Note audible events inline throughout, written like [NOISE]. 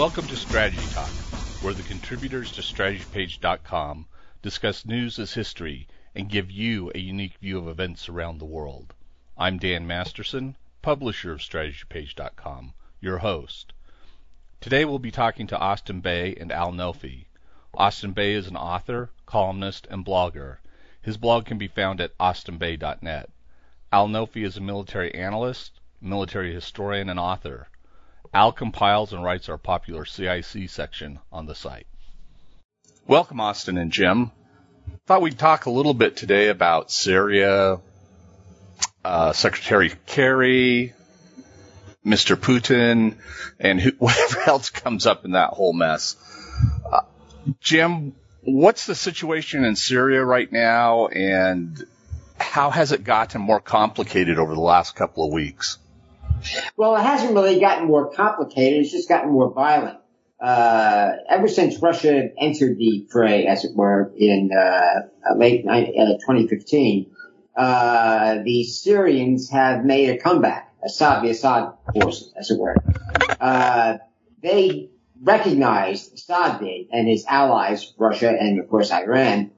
Welcome to Strategy Talk, where the contributors to StrategyPage.com discuss news as history and give you a unique view of events around the world. I'm Dan Masterson, publisher of StrategyPage.com, your host. Today we'll be talking to Austin Bay and Al Nofi. Austin Bay is an author, columnist, and blogger. His blog can be found at austinbay.net. Al Nofi is a military analyst, military historian, and author. Al compiles and writes our popular CIC section on the site. Welcome, Austin and Jim. Thought we'd talk a little bit today about Syria, uh, Secretary Kerry, Mr. Putin, and who, [LAUGHS] whatever else comes up in that whole mess. Uh, Jim, what's the situation in Syria right now, and how has it gotten more complicated over the last couple of weeks? Well, it hasn't really gotten more complicated. It's just gotten more violent. Uh, ever since Russia entered the fray, as it were, in uh, late uh, 2015, uh, the Syrians have made a comeback. Assad, the Assad forces, as it were. Uh, they recognized, Assad did, and his allies, Russia and of course Iran,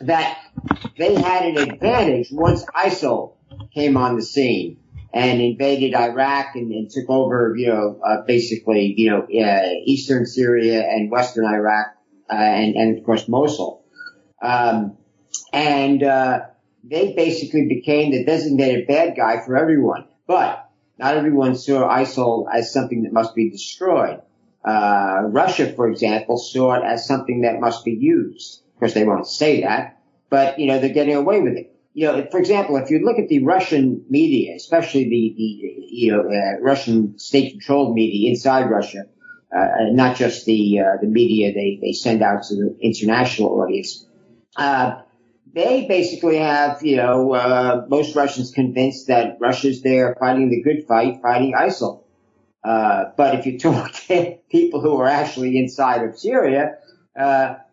that they had an advantage once ISIL came on the scene and invaded Iraq and, and took over, you know, uh, basically, you know, uh, eastern Syria and western Iraq, uh, and, and of course Mosul. Um, and, uh, they basically became the designated bad guy for everyone. But not everyone saw ISIL as something that must be destroyed. Uh, Russia, for example, saw it as something that must be used. Of course, they won't say that, but, you know, they're getting away with it you know, for example, if you look at the Russian media, especially the, the you know, uh, Russian state-controlled media inside Russia, uh, not just the uh, the media they, they send out to the international audience, uh, they basically have, you know, uh, most Russians convinced that Russia's there fighting the good fight, fighting ISIL. Uh, but if you talk [LAUGHS] to people who are actually inside of Syria,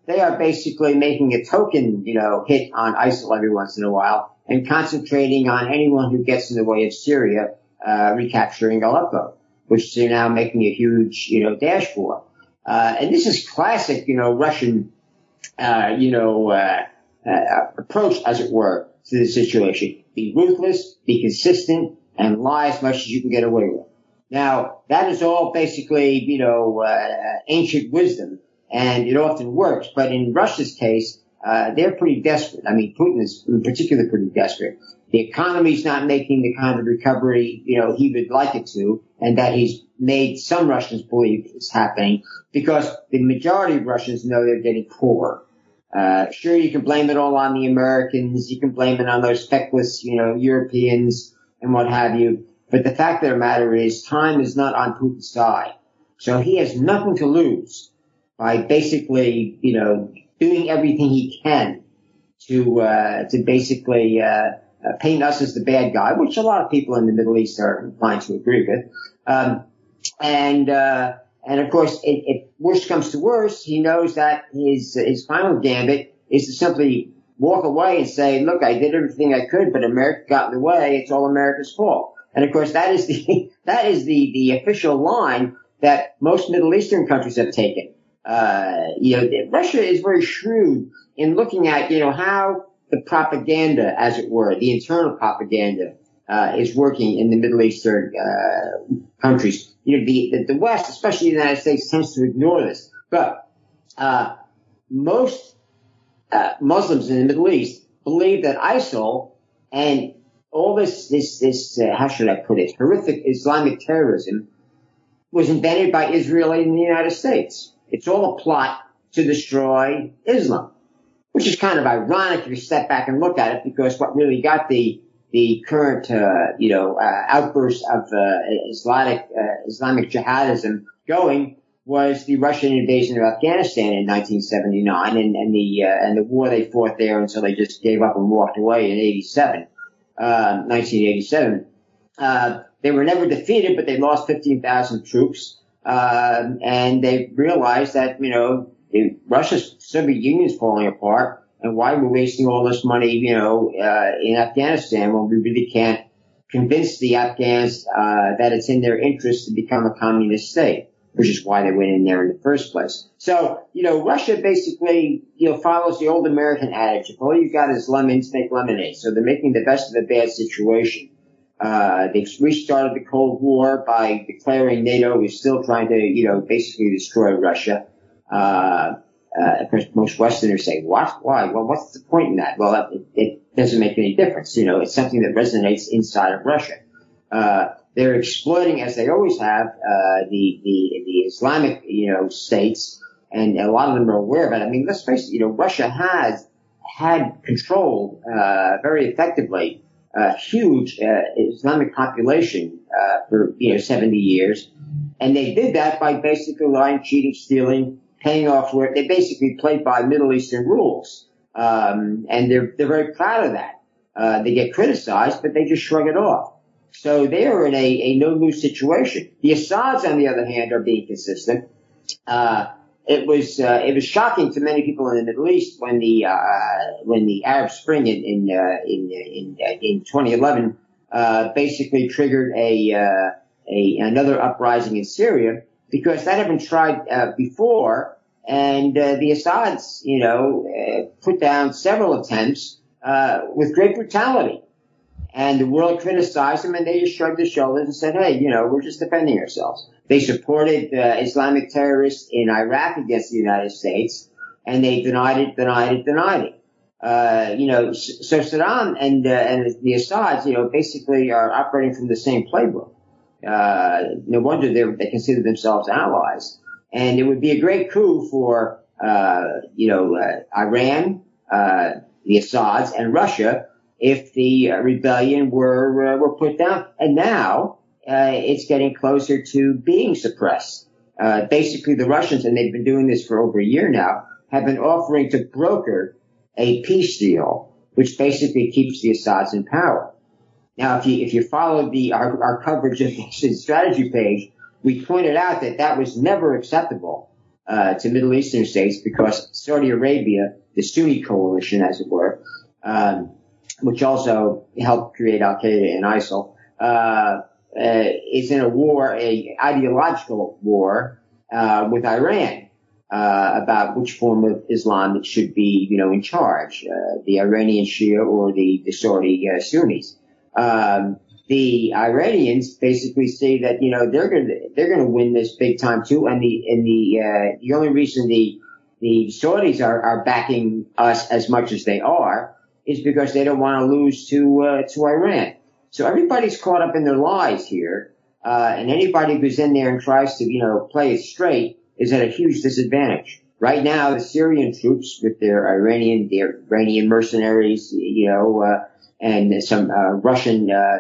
they are basically making a token, you know, hit on ISIL every once in a while and concentrating on anyone who gets in the way of Syria, uh, recapturing Aleppo, which they're now making a huge, you know, dash for. Uh, and this is classic, you know, Russian, uh, you know, uh, uh, approach, as it were, to the situation. Be ruthless, be consistent, and lie as much as you can get away with. Now, that is all basically, you know, uh, ancient wisdom and it often works. But in Russia's case, uh, they're pretty desperate. I mean, Putin is in particular pretty desperate. The economy's not making the kind of recovery, you know, he would like it to, and that he's made some Russians believe is happening because the majority of Russians know they're getting poorer. Uh, sure, you can blame it all on the Americans. You can blame it on those feckless, you know, Europeans and what have you. But the fact of the matter is time is not on Putin's side. So he has nothing to lose by basically, you know, doing everything he can to uh, to basically uh, paint us as the bad guy, which a lot of people in the Middle East are inclined to agree with. Um, and uh, and of course, if worst comes to worst, he knows that his his final gambit is to simply walk away and say, "Look, I did everything I could, but America got in the way. It's all America's fault." And of course, that is the [LAUGHS] that is the the official line that most Middle Eastern countries have taken uh, you know, Russia is very shrewd in looking at, you know, how the propaganda, as it were, the internal propaganda, uh, is working in the Middle Eastern, uh, countries. You know, the, the, West, especially the United States, tends to ignore this. But, uh, most, uh, Muslims in the Middle East believe that ISIL and all this, this, this, uh, how should I put it, horrific Islamic terrorism was invented by Israel and the United States. It's all a plot to destroy Islam, which is kind of ironic if you step back and look at it because what really got the the current, uh, you know, uh, outburst of uh, Islamic uh, Islamic jihadism going was the Russian invasion of Afghanistan in 1979 and, and the uh, and the war they fought there until they just gave up and walked away in 87, 1987. Uh, they were never defeated, but they lost 15,000 troops. Uh, and they realized that, you know, Russia's Soviet Union's falling apart, and why we're wasting all this money, you know, uh, in Afghanistan when we really can't convince the Afghans uh, that it's in their interest to become a communist state. which is why they went in there in the first place. So, you know, Russia basically, you know, follows the old American adage, if all you've got is lemons, make lemonade. So they're making the best of a bad situation. Uh, they restarted the Cold War by declaring NATO is still trying to, you know, basically destroy Russia. Uh, uh, of course, most Westerners say, what? Why? Well, what's the point in that? Well, it, it doesn't make any difference. You know, it's something that resonates inside of Russia. Uh, they're exploiting, as they always have, uh, the, the, the Islamic, you know, states, and a lot of them are aware of it. I mean, let's face it, you know, Russia has had controlled, uh, very effectively, a huge, uh, Islamic population, uh, for, you know, 70 years. And they did that by basically lying, cheating, stealing, paying off work. They basically played by Middle Eastern rules. Um, and they're, they're very proud of that. Uh, they get criticized, but they just shrug it off. So they are in a, a no-lose situation. The Assads, on the other hand, are being consistent. Uh, it was uh, it was shocking to many people in the Middle East when the uh, when the Arab Spring in in uh, in, in, in 2011 uh, basically triggered a, uh, a another uprising in Syria because that had been tried uh, before, and the Assads, you know, put down several attempts with great brutality. And the world criticized them and they just shrugged their shoulders and said, hey, you know, we're just defending ourselves. They supported uh, Islamic terrorists in Iraq against the United States and they denied it, denied it, denied it. Uh, you know, so Saddam and, uh, and the Assads, you know, basically are operating from the same playbook. Uh, no wonder they, they consider themselves allies. And it would be a great coup for, uh, you know, uh, Iran, uh, the Assads and Russia if the rebellion were were put down. And now it's getting closer to being suppressed. Uh, basically, the Russians, and they've been doing this for over a year now, have been offering to broker a peace deal, which basically keeps the Assads in power. Now, if you if you follow the our, our coverage of the [LAUGHS] strategy page, we pointed out that that was never acceptable uh, to Middle Eastern states because Saudi Arabia, the Sunni coalition, as it were, um, which also helped create Al Qaeda and ISIL, uh, uh, is in a war, a ideological war uh, with Iran uh, about which form of Islam should be, you know, in charge, uh, the Iranian Shia or the, the Saudi uh, Sunnis. Um, the Iranians basically say that you know they're going to they're to win this big time too, and the and the the only reason the the Saudis are, are backing us as much as they are is because they don't want to lose to uh, to Iran. So everybody's caught up in their lies here, uh, and anybody who's in there and tries to you know play it straight is at a huge disadvantage. Right now, the Syrian troops with their Iranian their Iranian mercenaries, you know, uh, and some uh, Russian uh,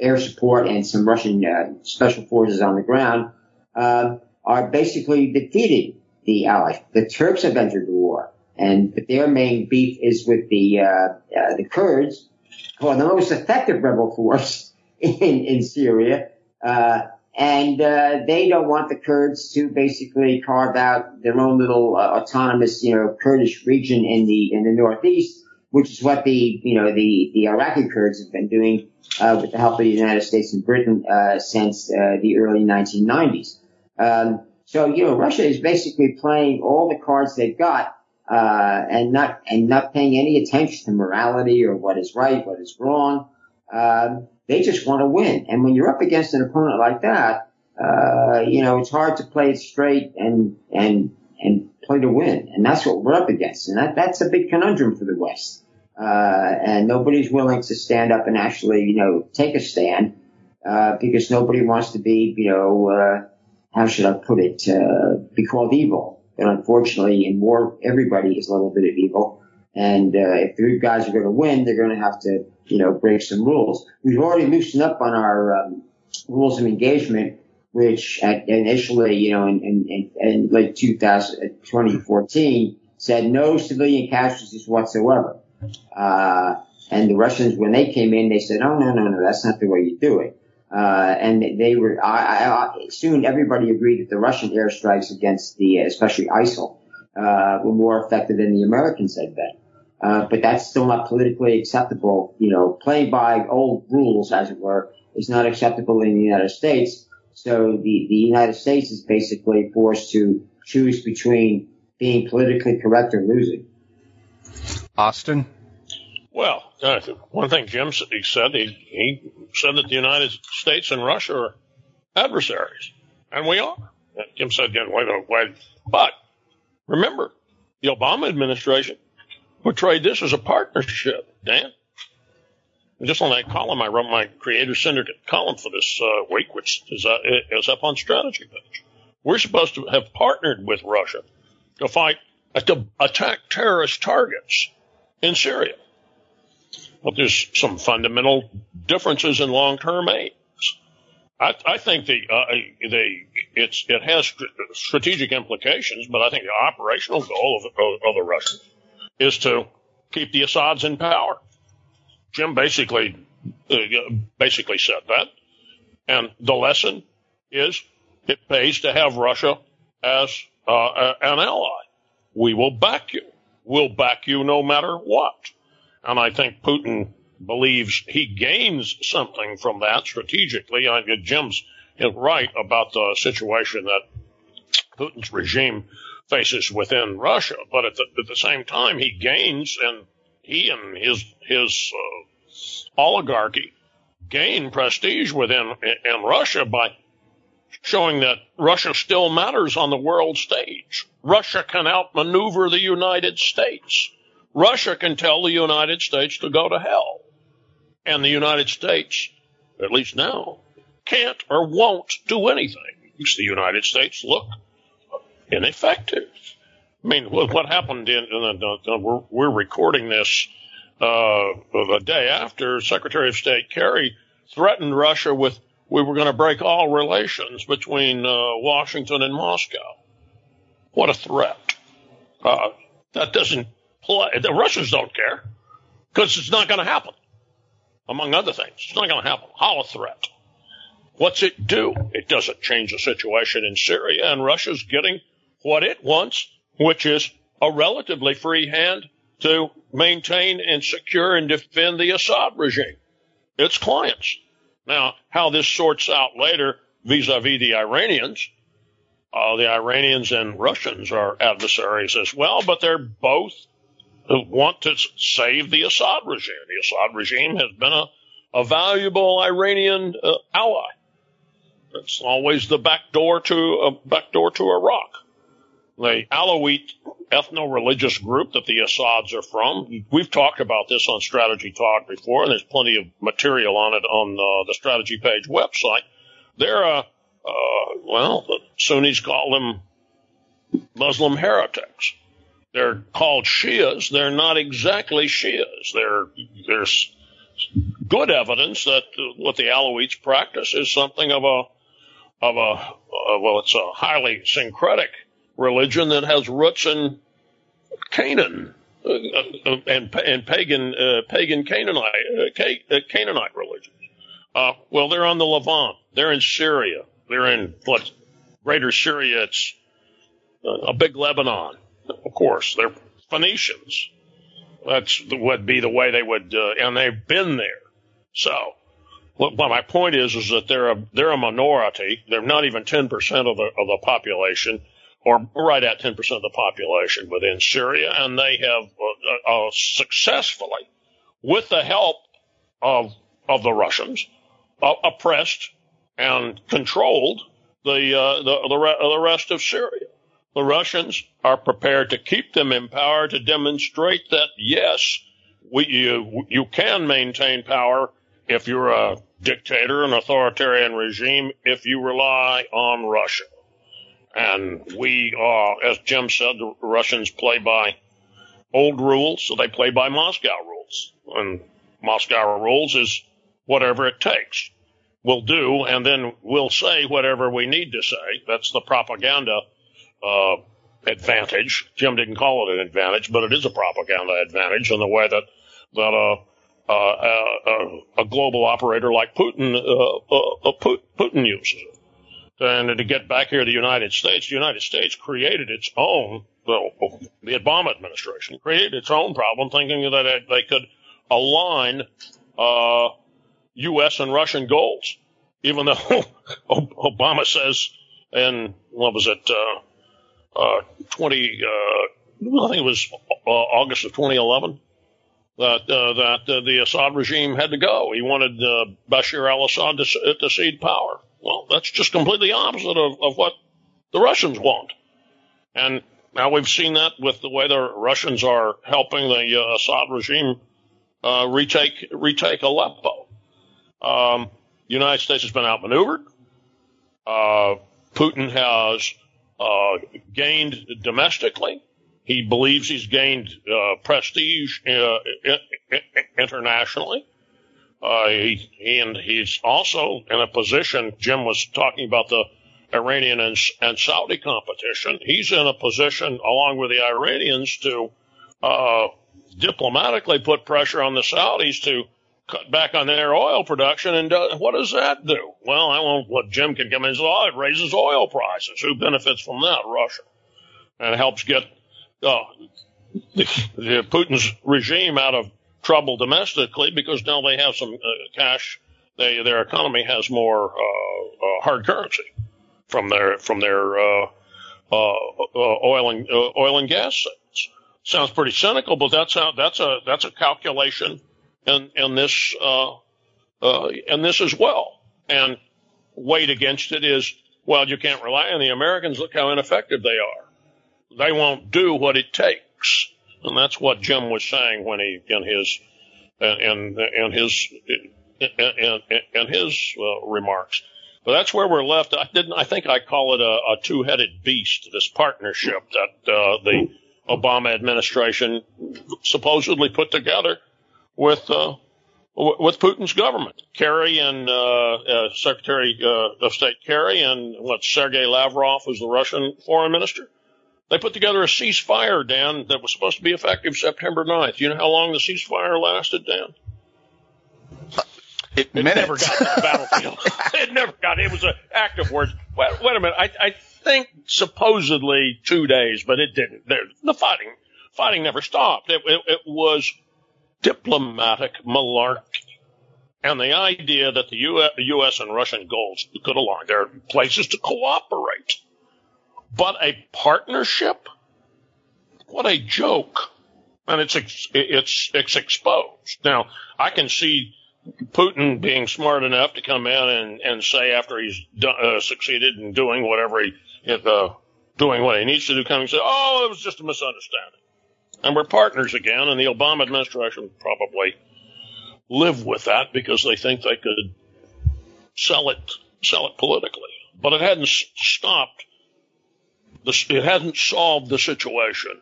air support and some Russian uh, special forces on the ground are basically defeating the allies. The Turks have entered the war and but their main beef is with the uh, the Kurds, are the most effective rebel force in in Syria, uh, and uh, they don't want the Kurds to basically carve out their own little uh, autonomous, you know, Kurdish region in the in the northeast, which is what the you know the the Iraqi Kurds have been doing uh, with the help of the United States and Britain since the early 1990s. Um, so you know, Russia is basically playing all the cards they've got uh, and not and not paying any attention to morality or what is right, what is wrong. Um, they just want to win. And when you're up against an opponent like that, uh, you know it's hard to play it straight and and and play to win. And that's what we're up against. And that that's a big conundrum for the West. Uh, and nobody's willing to stand up and actually, you know, take a stand, uh, because nobody wants to be, you know, uh, how should I put it, uh, be called evil. And unfortunately, in war, everybody is a little bit of evil. And uh, if the guys are going to win, they're going to have to, you know, break some rules. We've already loosened up on our um, rules of engagement, which at, initially, you know, in, in, in late 2000, 2014, said no civilian casualties whatsoever. Uh, and the Russians, when they came in, they said, oh, no, no, no, that's not the way you do it. Uh, and they were, I, I, soon everybody agreed that the Russian airstrikes against the, especially ISIL, uh, were more effective than the Americans had been. Uh, but that's still not politically acceptable. You know, playing by old rules, as it were, is not acceptable in the United States. So the, the United States is basically forced to choose between being politically correct or losing. Austin? Well, uh, one thing Jim said, he said, he, he said that the United States and Russia are adversaries, and we are. Jim said, again, wait, wait. But remember, the Obama administration portrayed this as a partnership, Dan. Just on that column, I wrote my Creator Syndicate column for this uh, week, which is, uh, is up on strategy page. We're supposed to have partnered with Russia to fight, to attack terrorist targets in Syria. But there's some fundamental differences in long-term aims. I, I think the, uh, the it's it has strategic implications, but I think the operational goal of, of, of the Russians is to keep the Assads in power. Jim basically uh, basically said that, and the lesson is it pays to have Russia as uh, an ally. We will back you. We'll back you no matter what. And I think Putin believes he gains something from that strategically. I, Jim's right about the situation that Putin's regime faces within Russia, but at the, at the same time, he gains and he and his his uh, oligarchy gain prestige within in Russia by showing that Russia still matters on the world stage. Russia can outmaneuver the United States. Russia can tell the United States to go to hell. And the United States, at least now, can't or won't do anything. Makes the United States look ineffective. I mean, what happened in, in we're, we're, recording this uh, the day after Secretary of State Kerry threatened Russia with we were going to break all relations between uh, Washington and Moscow. What a threat! Uh, that doesn't. The Russians don't care because it's not going to happen. Among other things, it's not going to happen. How a threat? What's it do? It doesn't change the situation in Syria, and Russia's getting what it wants, which is a relatively free hand to maintain and secure and defend the Assad regime, its clients. Now, how this sorts out later vis-a-vis the Iranians, uh, the Iranians and Russians are adversaries as well, but they're both want to save the Assad regime. The Assad regime has been a, a valuable Iranian uh, ally. It's always the back door to a uh, back door to Iraq. The Alawite ethno-religious group that the Assads are from. We've talked about this on Strategy Talk before, and there's plenty of material on it on uh, the Strategy Page website. They're, uh, uh, well, the Sunnis call them Muslim heretics. They're called Shias. They're not exactly Shias. They're, there's good evidence that what the Alawites practice is something of a, of a, well, it's a highly syncretic religion that has roots in Canaan uh, uh, and, and pagan uh, pagan Canaanite uh, Canaanite religions. Uh, well, they're on the Levant. They're in Syria. They're in what greater Syria. It's a big Lebanon. Of course, they're Phoenicians. That's would be the way they would, and they've been there. So, what my point is, is that they're a they're a minority. They're not even ten percent of the of the population or right at 10% of the population within Syria, and they have uh, uh, successfully, with the help of of the Russians, uh, oppressed and controlled the, uh, the the, re- the rest of Syria. The Russians are prepared to keep them in power to demonstrate that yes, we, you you can maintain power if you're a dictator, an authoritarian regime, if you rely on Russia. And we are, as Jim said, the Russians play by old rules, so they play by Moscow rules. And Moscow rules is whatever it takes. We'll do, and then we'll say whatever we need to say. That's the propaganda uh, advantage. Jim didn't call it an advantage, but it is a propaganda advantage in the way that that uh, uh, uh a global operator like Putin uh, uh, Putin uses it. And to get back here to the United States, the United States created its own, well, the Obama administration created its own problem, thinking that they could align uh, U.S. and Russian goals. even though [LAUGHS] Obama says in what was it, uh, uh, 20, uh, I think it was uh, August of 2011, that uh, that uh, the Assad regime had to go. He wanted Bashar al-Assad to, to cede power. Well, that's just completely opposite of, of what the Russians want. And now we've seen that with the way the Russians are helping the uh, Assad regime uh, retake retake Aleppo. Um, the United States has been outmaneuvered. Uh, Putin has uh, gained domestically. He believes he's gained uh, prestige uh, internationally. Uh he, and he's also in a position. Jim was talking about the Iranian and, and Saudi competition. He's in a position, along with the Iranians, to uh, diplomatically put pressure on the Saudis to cut back on their oil production. And uh, what does that do? Well, I won't. What Jim can come in and say, oh, it raises oil prices. Who benefits from that? Russia, and it helps get uh, the, the Putin's regime out of trouble domestically because now they have some uh, cash. They, their economy has more uh, uh, hard currency from their from their uh, uh, uh, oil and uh, oil and gas sales. Sounds pretty cynical, but that's how that's a that's a calculation in in this uh, uh, in this as well. And weighed against it is well, you can't rely on the Americans. Look how ineffective they are. They won't do what it takes, and that's what Jim was saying when he in his in in his in, in, his uh, remarks. But that's where we're left. I didn't. I think I call it a, a two-headed beast. This partnership that uh, the Obama administration supposedly put together with uh, with Putin's government. Kerry and uh, uh Secretary uh, of State Kerry and what Sergei Lavrov was the Russian foreign minister. They put together a ceasefire, Dan, that was supposed to be effective September 9th. You know how long the ceasefire lasted, Dan? It, it never got to the battlefield. [LAUGHS] [LAUGHS] it never got. It was an act of words. Wait, wait a minute. I, I think supposedly two days, but it didn't. There, the fighting, fighting never stopped. It, it, it was diplomatic malarkey. And the idea that the US, and Russian goals could align, there are places to cooperate. But a partnership? What a joke. And it's, it's, it's exposed. Now, I can see Putin being smart enough to come in and, and say after he's done, uh, succeeded in doing whatever he, uh, doing what he needs to do, come and say, oh, it was just a misunderstanding. And we're partners again, and the Obama administration probably live with that because they think they could sell it, sell it politically. But it hadn't stopped, the, it hadn't solved the situation,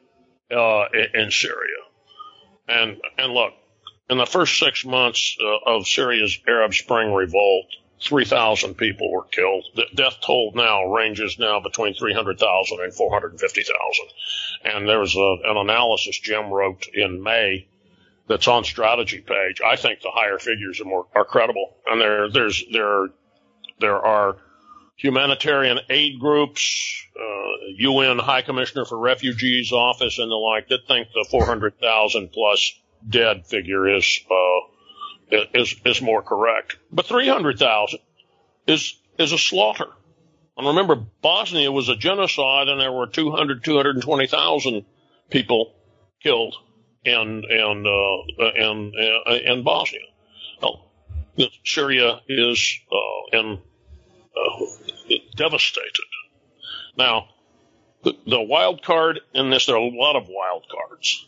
uh, in, Syria. And, and look, in the first six months uh, of Syria's Arab Spring revolt, 3,000 people were killed. The death toll now ranges now between 300,000 and 450,000. And there was a, an analysis Jim wrote in May that's on strategy page. I think the higher figures are more are credible. And there there's there there are humanitarian aid groups, uh, UN High Commissioner for Refugees office and the like that think the 400,000 plus dead figure is uh, is is more correct. But three hundred thousand is is a slaughter. And remember, Bosnia was a genocide, and there were 200, 220,000 people killed in in uh, in uh, in Bosnia. Well, Syria is uh, in, uh, devastated. Now, the, the wild card in this, there are a lot of wild cards.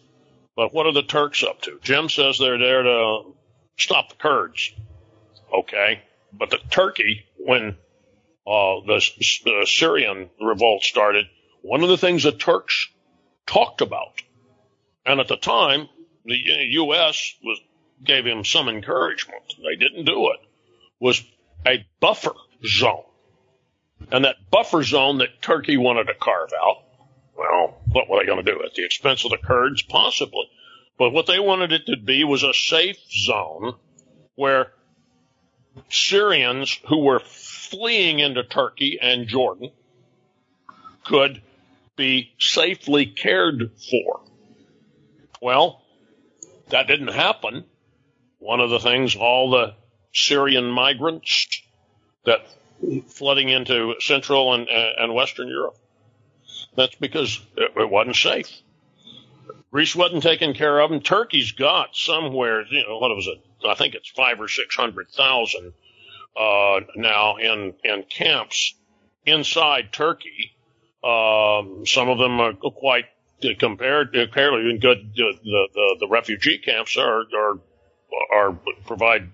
But what are the Turks up to? Jim says they're there to stop the Kurds. Okay. But the Turkey, when uh, the, the Syrian revolt started, one of the things the Turks talked about, and at the time, the U.S. was gave him some encouragement. They didn't do it. Was a buffer zone, and that buffer zone that Turkey wanted to carve out well, what were they going to do? At the expense of the Kurds? Possibly. But what they wanted it to be was a safe zone where Syrians who were fleeing into Turkey and Jordan could be safely cared for. Well, that didn't happen. One of the things all the Syrian migrants that flooding into Central and, uh, and Western Europe. That's because it, it wasn't safe. Greece wasn't taken care of, and Turkey's got somewhere, you know, what was it? I think it's five or six hundred thousand uh, now in in camps inside Turkey. Um, some of them are quite compared comparatively good. The, the the refugee camps are are are provide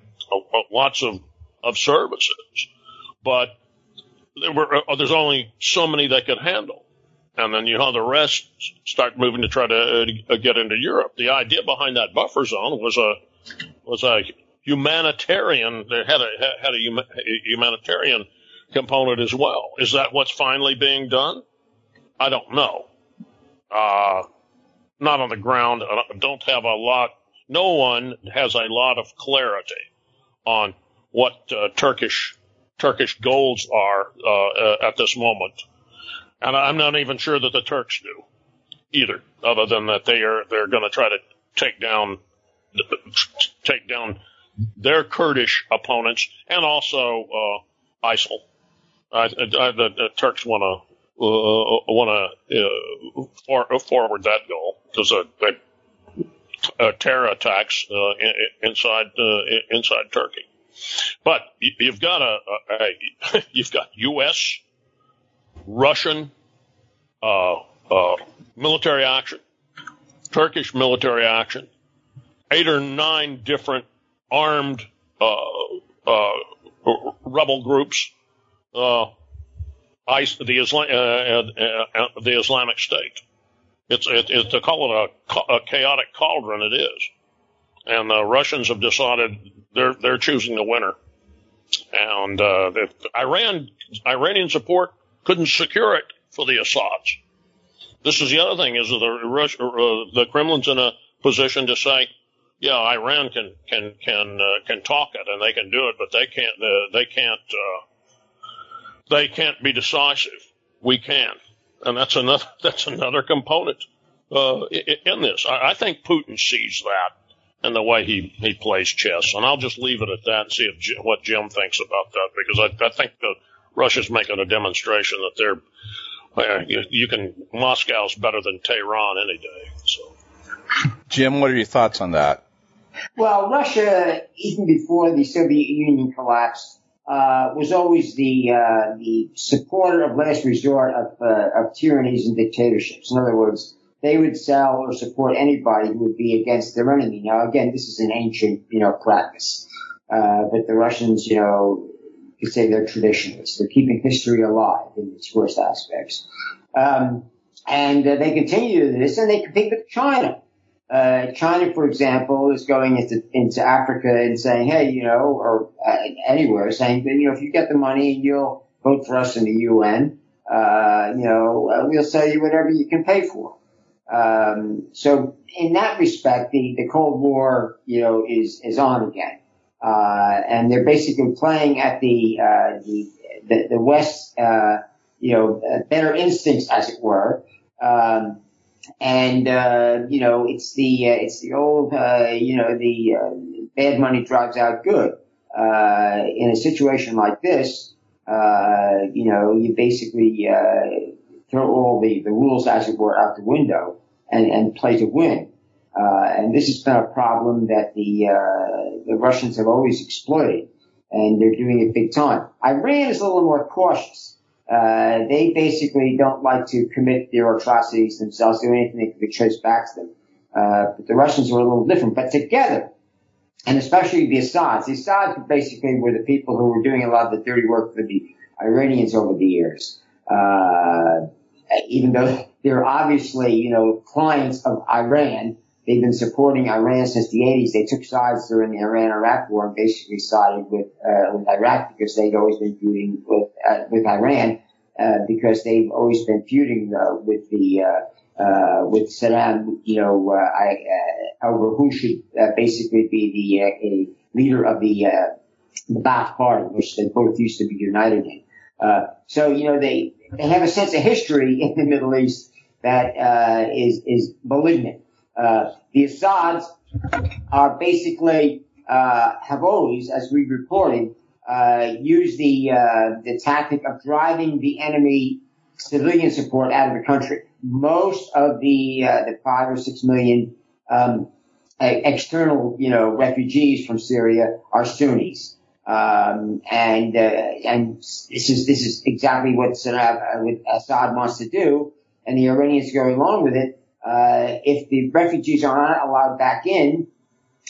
lots of of services, but there were uh, there's only so many they could handle, and then you know the rest start moving to try to uh, get into Europe. The idea behind that buffer zone was a was a humanitarian. They had a had a humanitarian component as well. Is that what's finally being done? I don't know. Uh, not on the ground. I don't have a lot. No one has a lot of clarity on what uh, Turkish Turkish goals are uh, uh, at this moment, and I'm not even sure that the Turks do either. Other than that, they are they're going to try to take down take down their Kurdish opponents and also uh, ISIL. I, I, the, the Turks want to uh, want to uh, for, forward that goal because uh, terror attacks uh, inside uh, inside Turkey. But you've got a, a, a [LAUGHS] you've got U.S., Russian uh, uh, military action, Turkish military action, eight or nine different armed uh, uh, rebel groups, uh, ICE, the, Islam, the Islamic State. It's it, to call it a, a chaotic cauldron. It is, and the Russians have decided they're they're choosing the winner. And uh, Iran Iranian support couldn't secure it for the Assads. This is the other thing: is the Russia, uh, the Kremlin's in a position to say, yeah, Iran can can can uh, can talk it and they can do it, but they can't uh, they can't uh, they can't be decisive. We can, and that's another [LAUGHS] that's another component uh, in this. I, I think Putin sees that and the way he, he plays chess. And I'll just leave it at that and see if what Jim thinks about that because I, I think that Russia's making a demonstration that they're uh, you, you, can Moscow's better than Tehran any day. So, Jim, what are your thoughts on that? Well, Russia, even before the Soviet Union collapsed, uh, was always the uh, the supporter of last resort of uh, of tyrannies and dictatorships. In other words, they would sell or support anybody who would be against their enemy. Now, again, this is an ancient, you know, practice. Uh, but the Russians, you know, could say they're traditionalists. They're keeping history alive in its worst aspects. Um, and uh, they continue this, and they compete with China. Uh, China, for example, is going into into Africa and saying, "Hey, you know," or uh, anywhere, saying, "You know, if you get the money, you'll vote for us in the UN. Uh, you know, uh, we'll sell you whatever you can pay for." Um, so in that respect, the, the Cold War, you know, is, is on again. Uh, and they're basically playing at the, uh, the, the, the West, uh, you know, uh, better instincts, as it were. Um, and, uh, you know, it's the, uh, it's the old, you know, the, bad money drives out good. in a situation like this, you know, you basically, throw all the, the rules, as it were, out the window and, and play to win. Uh, and this has been a problem that the, uh, the Russians have always exploited and they're doing it big time. Iran is a little more cautious. Uh, they basically don't like to commit their atrocities themselves, do anything that can be traced back to them. Uh, but the Russians are a little different. But together, and especially the Assads, the Assads basically were the people who were doing a lot of the dirty work for the Iranians over the years. Uh, even though they're obviously, you know, clients of Iran. They've been supporting Iran since the 80s. They took sides during the Iran-Iraq war and basically sided with, uh, with Iraq because they'd always been feuding with, uh, with Iran, uh, because they've always been feuding, uh, with the, uh, uh, with Saddam, you know, uh, I, uh, over who should uh, basically be the uh, leader of the uh, the Ba'ath Party, which they both used to be united in. Uh, so you know they they have a sense of history in the Middle East that uh, is is malignant. Uh, the Assads are basically uh, have always, as we reported, uh, use the uh, the tactic of driving the enemy civilian support out of the country. Most of the the five or six million um, external, you know, refugees from Syria are Sunnis. Um, and and this is this is exactly what Assad wants to do, and the Iranians go along with it. Uh, if the refugees are not allowed back in,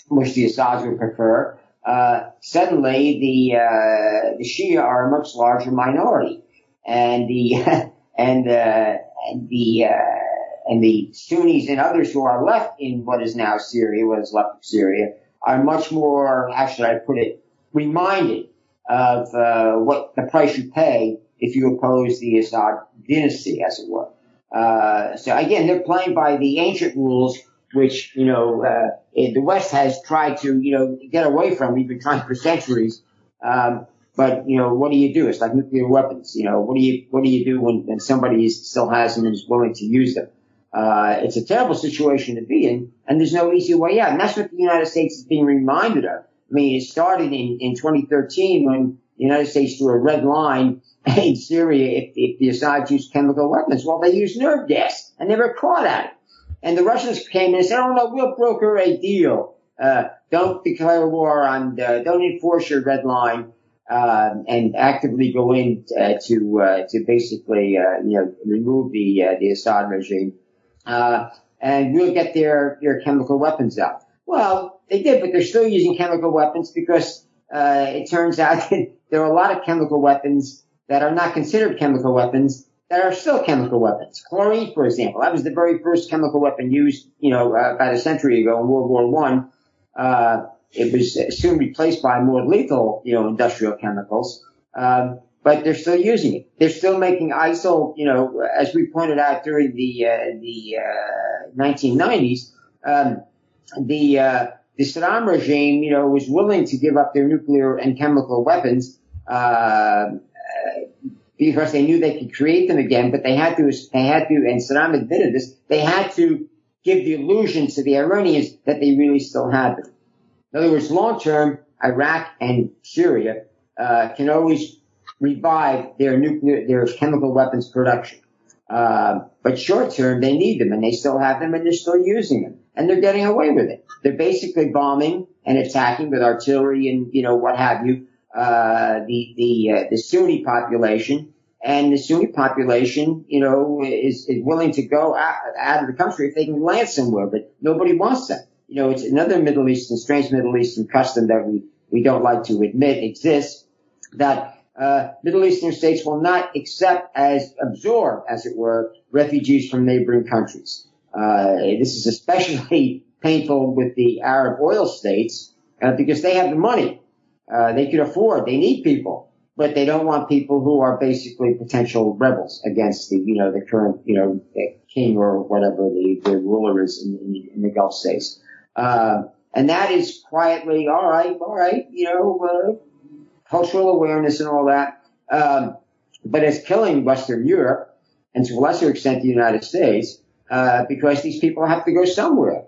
which the Assads would prefer, uh, suddenly the uh, the Shia are a much larger minority, and the [LAUGHS] and uh, and the uh, and the Sunnis and others who are left in what is now Syria, what is left of Syria, are much more, how should I put it, reminded of uh, what the price you pay if you oppose the Assad dynasty, as it were. Uh, so again, they're playing by the ancient rules, which you know uh, the West has tried to you know get away from. We've been trying for centuries. Um, but you know, what do you do? It's like nuclear weapons. You know, what do you what do you do when, when somebody still has them and is willing to use them? Uh, it's a terrible situation to be in, and there's no easy way out. And that's what the United States is being reminded of. I mean, it started in, in 2013 when the United States drew a red line [LAUGHS] in Syria if, if the Assads used chemical weapons. Well, they used nerve gas, and they were caught at it. And the Russians came in and said, "Oh no, we'll broker a deal. Uh, don't declare war on. Don't enforce your red line." Um, and actively go in uh, to uh, to basically uh, you know remove the the Assad regime, uh, and we'll get their their chemical weapons out. Well, they did, but they're still using chemical weapons because uh, it turns out [LAUGHS] that there are a lot of chemical weapons that are not considered chemical weapons that are still chemical weapons. Chlorine, for example, that was the very first chemical weapon used, you know, about a century ago in World War One. It was soon replaced by more lethal, you know, industrial chemicals. Um, but they're still using it. They're still making ISIL, you know, as we pointed out during the uh, the uh, 1990s. Um, the uh, the Saddam regime, you know, was willing to give up their nuclear and chemical weapons uh, because they knew they could create them again. But they had to, they had to, and Saddam admitted this. They had to give the illusion to the Iranians that they really still had them. In other words, long term, Iraq and Syria uh, can always revive their nuclear, their chemical weapons production. Uh, but short term, they need them, and they still have them, and they're still using them, and they're getting away with it. They're basically bombing and attacking with artillery and you know what have you uh, the the uh, the Sunni population, and the Sunni population, you know, is, is willing to go out, out of the country if they can land somewhere, but nobody wants them you know, it's another Middle Eastern, strange Middle Eastern custom that we, we don't like to admit exists, that uh, Middle Eastern states will not accept as absorb, as it were, refugees from neighboring countries. Uh, this is especially [LAUGHS] painful with the Arab oil states uh, because they have the money. Uh, they could afford. They need people, but they don't want people who are basically potential rebels against the, you know, the current, you know, king or whatever the, the ruler is in, in, in the Gulf states. Uh, and that is quietly, all right, all right, you know, uh, cultural awareness and all that. Um, but it's killing Western Europe and to a lesser extent the United States, uh, because these people have to go somewhere.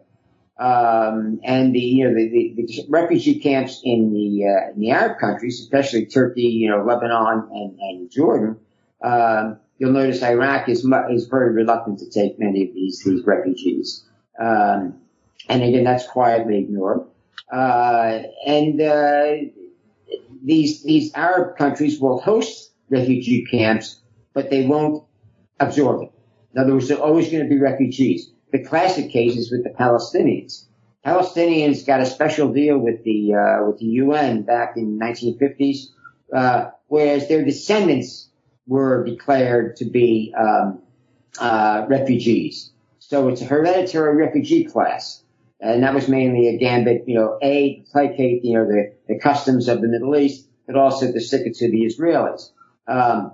Um, and the, you know, the, the, the refugee camps in the, uh, in the Arab countries, especially Turkey, you know, Lebanon and, and Jordan, um, you'll notice Iraq is, is very reluctant to take many of these, these refugees. Um, and again, that's quietly ignored. Uh, and uh, these these Arab countries will host refugee camps, but they won't absorb them. In other words, there are always going to be refugees. The classic case is with the Palestinians. Palestinians got a special deal with the uh, with the UN back in the 1950s, uh, whereas their descendants were declared to be um, uh, refugees. So it's a hereditary refugee class. And that was mainly a gambit, you know, A, placate, you know, the, the customs of the Middle East, but also to stick it to the Israelis. Um,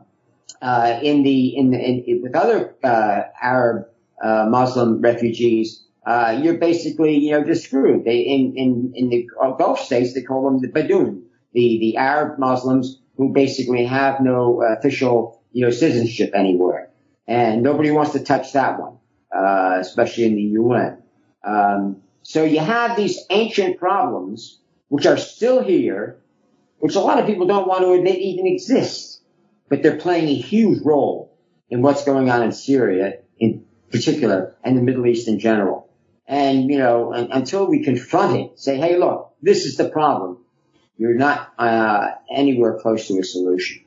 uh, in the, in, the, in with other, uh, Arab, uh, Muslim refugees, uh, you're basically, you know, just screwed. They, in, in, in the Gulf states, they call them the Badun, the, the Arab Muslims who basically have no official, you know, citizenship anywhere. And nobody wants to touch that one, uh, especially in the UN. Um, so you have these ancient problems, which are still here, which a lot of people don't want to admit even exists, but they're playing a huge role in what's going on in Syria in particular and the Middle East in general. And, you know, until we confront it, say, hey, look, this is the problem. You're not uh, anywhere close to a solution.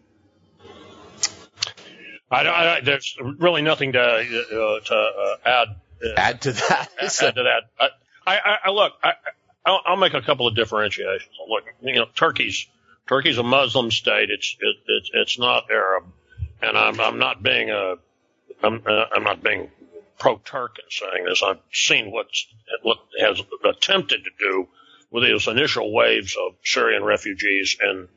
I, I, there's really nothing to uh, to uh, add. Uh, add to that. add, [LAUGHS] add to that. I, I, look. I, I'll, I'll, make a couple of differentiations. Look, you know, Turkey's Turkey's a Muslim state. It's it, it's it's not Arab, and I'm I'm not being a I'm uh, I'm not being pro-Turk in saying this. I've seen what's what has attempted to do with those initial waves of Syrian refugees in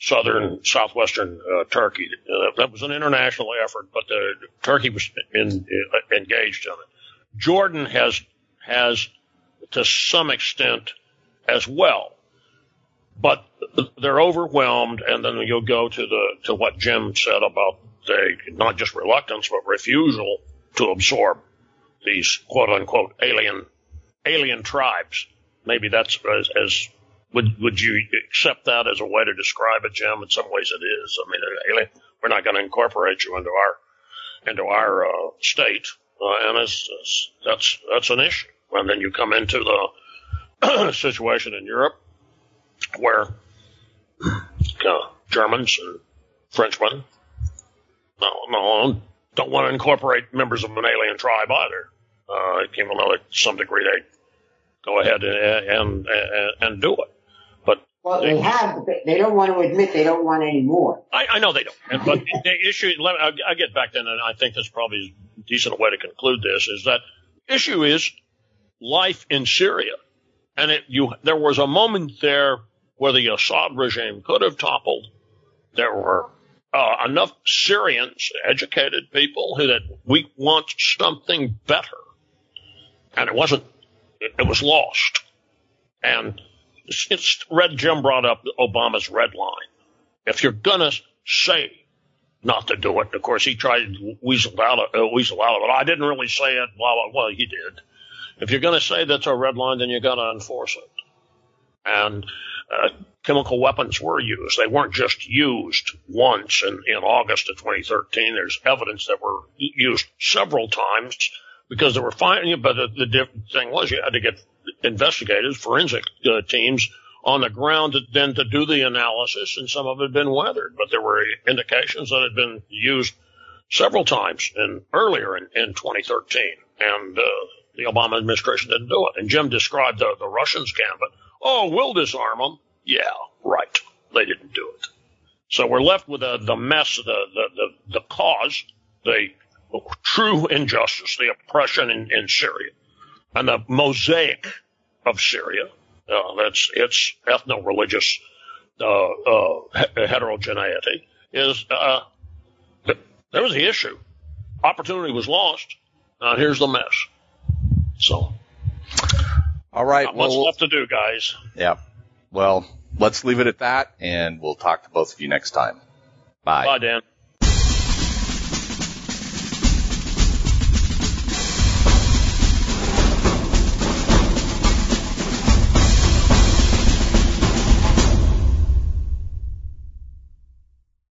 southern, southwestern uh, Turkey. Uh, that was an international effort, but the, Turkey was in, uh, engaged in it. Jordan has has to some extent as well, but they're overwhelmed. And then you'll go to the to what Jim said about the not just reluctance but refusal to absorb these quote unquote alien alien tribes. Maybe that's as, as would would you accept that as a way to describe it, Jim? In some ways, it is. I mean, alien, we're not going to incorporate you into our into our uh, state, uh, and it's, it's, that's that's an issue. And then you come into the [CLEARS THROAT] situation in Europe where uh, Germans and Frenchmen no, no, don't want to incorporate members of an alien tribe either. Uh, even though to some degree they go ahead and and, and, and do it. But well, they, they have. They don't want to admit they don't want any more. I, I know they don't. But [LAUGHS] the issue, Let, I, I get back then, and I think that's probably a decent way to conclude this: is that issue is life in Syria, and it, you there was a moment there where the Assad regime could have toppled. There were uh, enough Syrians, educated people, who that we want something better, and it wasn't. It, was lost, and it's, Red Jim brought up Obama's red line. If you're gonna say not to do it, of course he tried to weasel out of, uh, weasel out of it. I didn't really say it. Well, well, he did. If you're to say that's a red line, then you got to enforce it. And uh, chemical weapons were used. They weren't just used once in, in August of 2013. There's evidence that were used several times because they were finding, but the, the thing was you had to get investigators, forensic uh, teams on the ground to, then to do the analysis, and some of it had been weathered, but there were indications that had been used several times in earlier in, in 2013, and uh, the Obama administration didn't do it. And Jim described the, the Russians' gambit. Oh, we'll disarm them. Yeah, right. They didn't do it. So we're left with the, the mess, the, the, the, the cause, the true injustice, the oppression in, in Syria, and the mosaic of Syria. Uh, that's its ethno-religious uh, uh, heterogeneity. Is uh, there was the issue. Opportunity was lost. Uh, here's the mess. So, all right, what's well, left to do, guys? Yeah. Well, let's leave it at that, and we'll talk to both of you next time. Bye. Bye, Dan.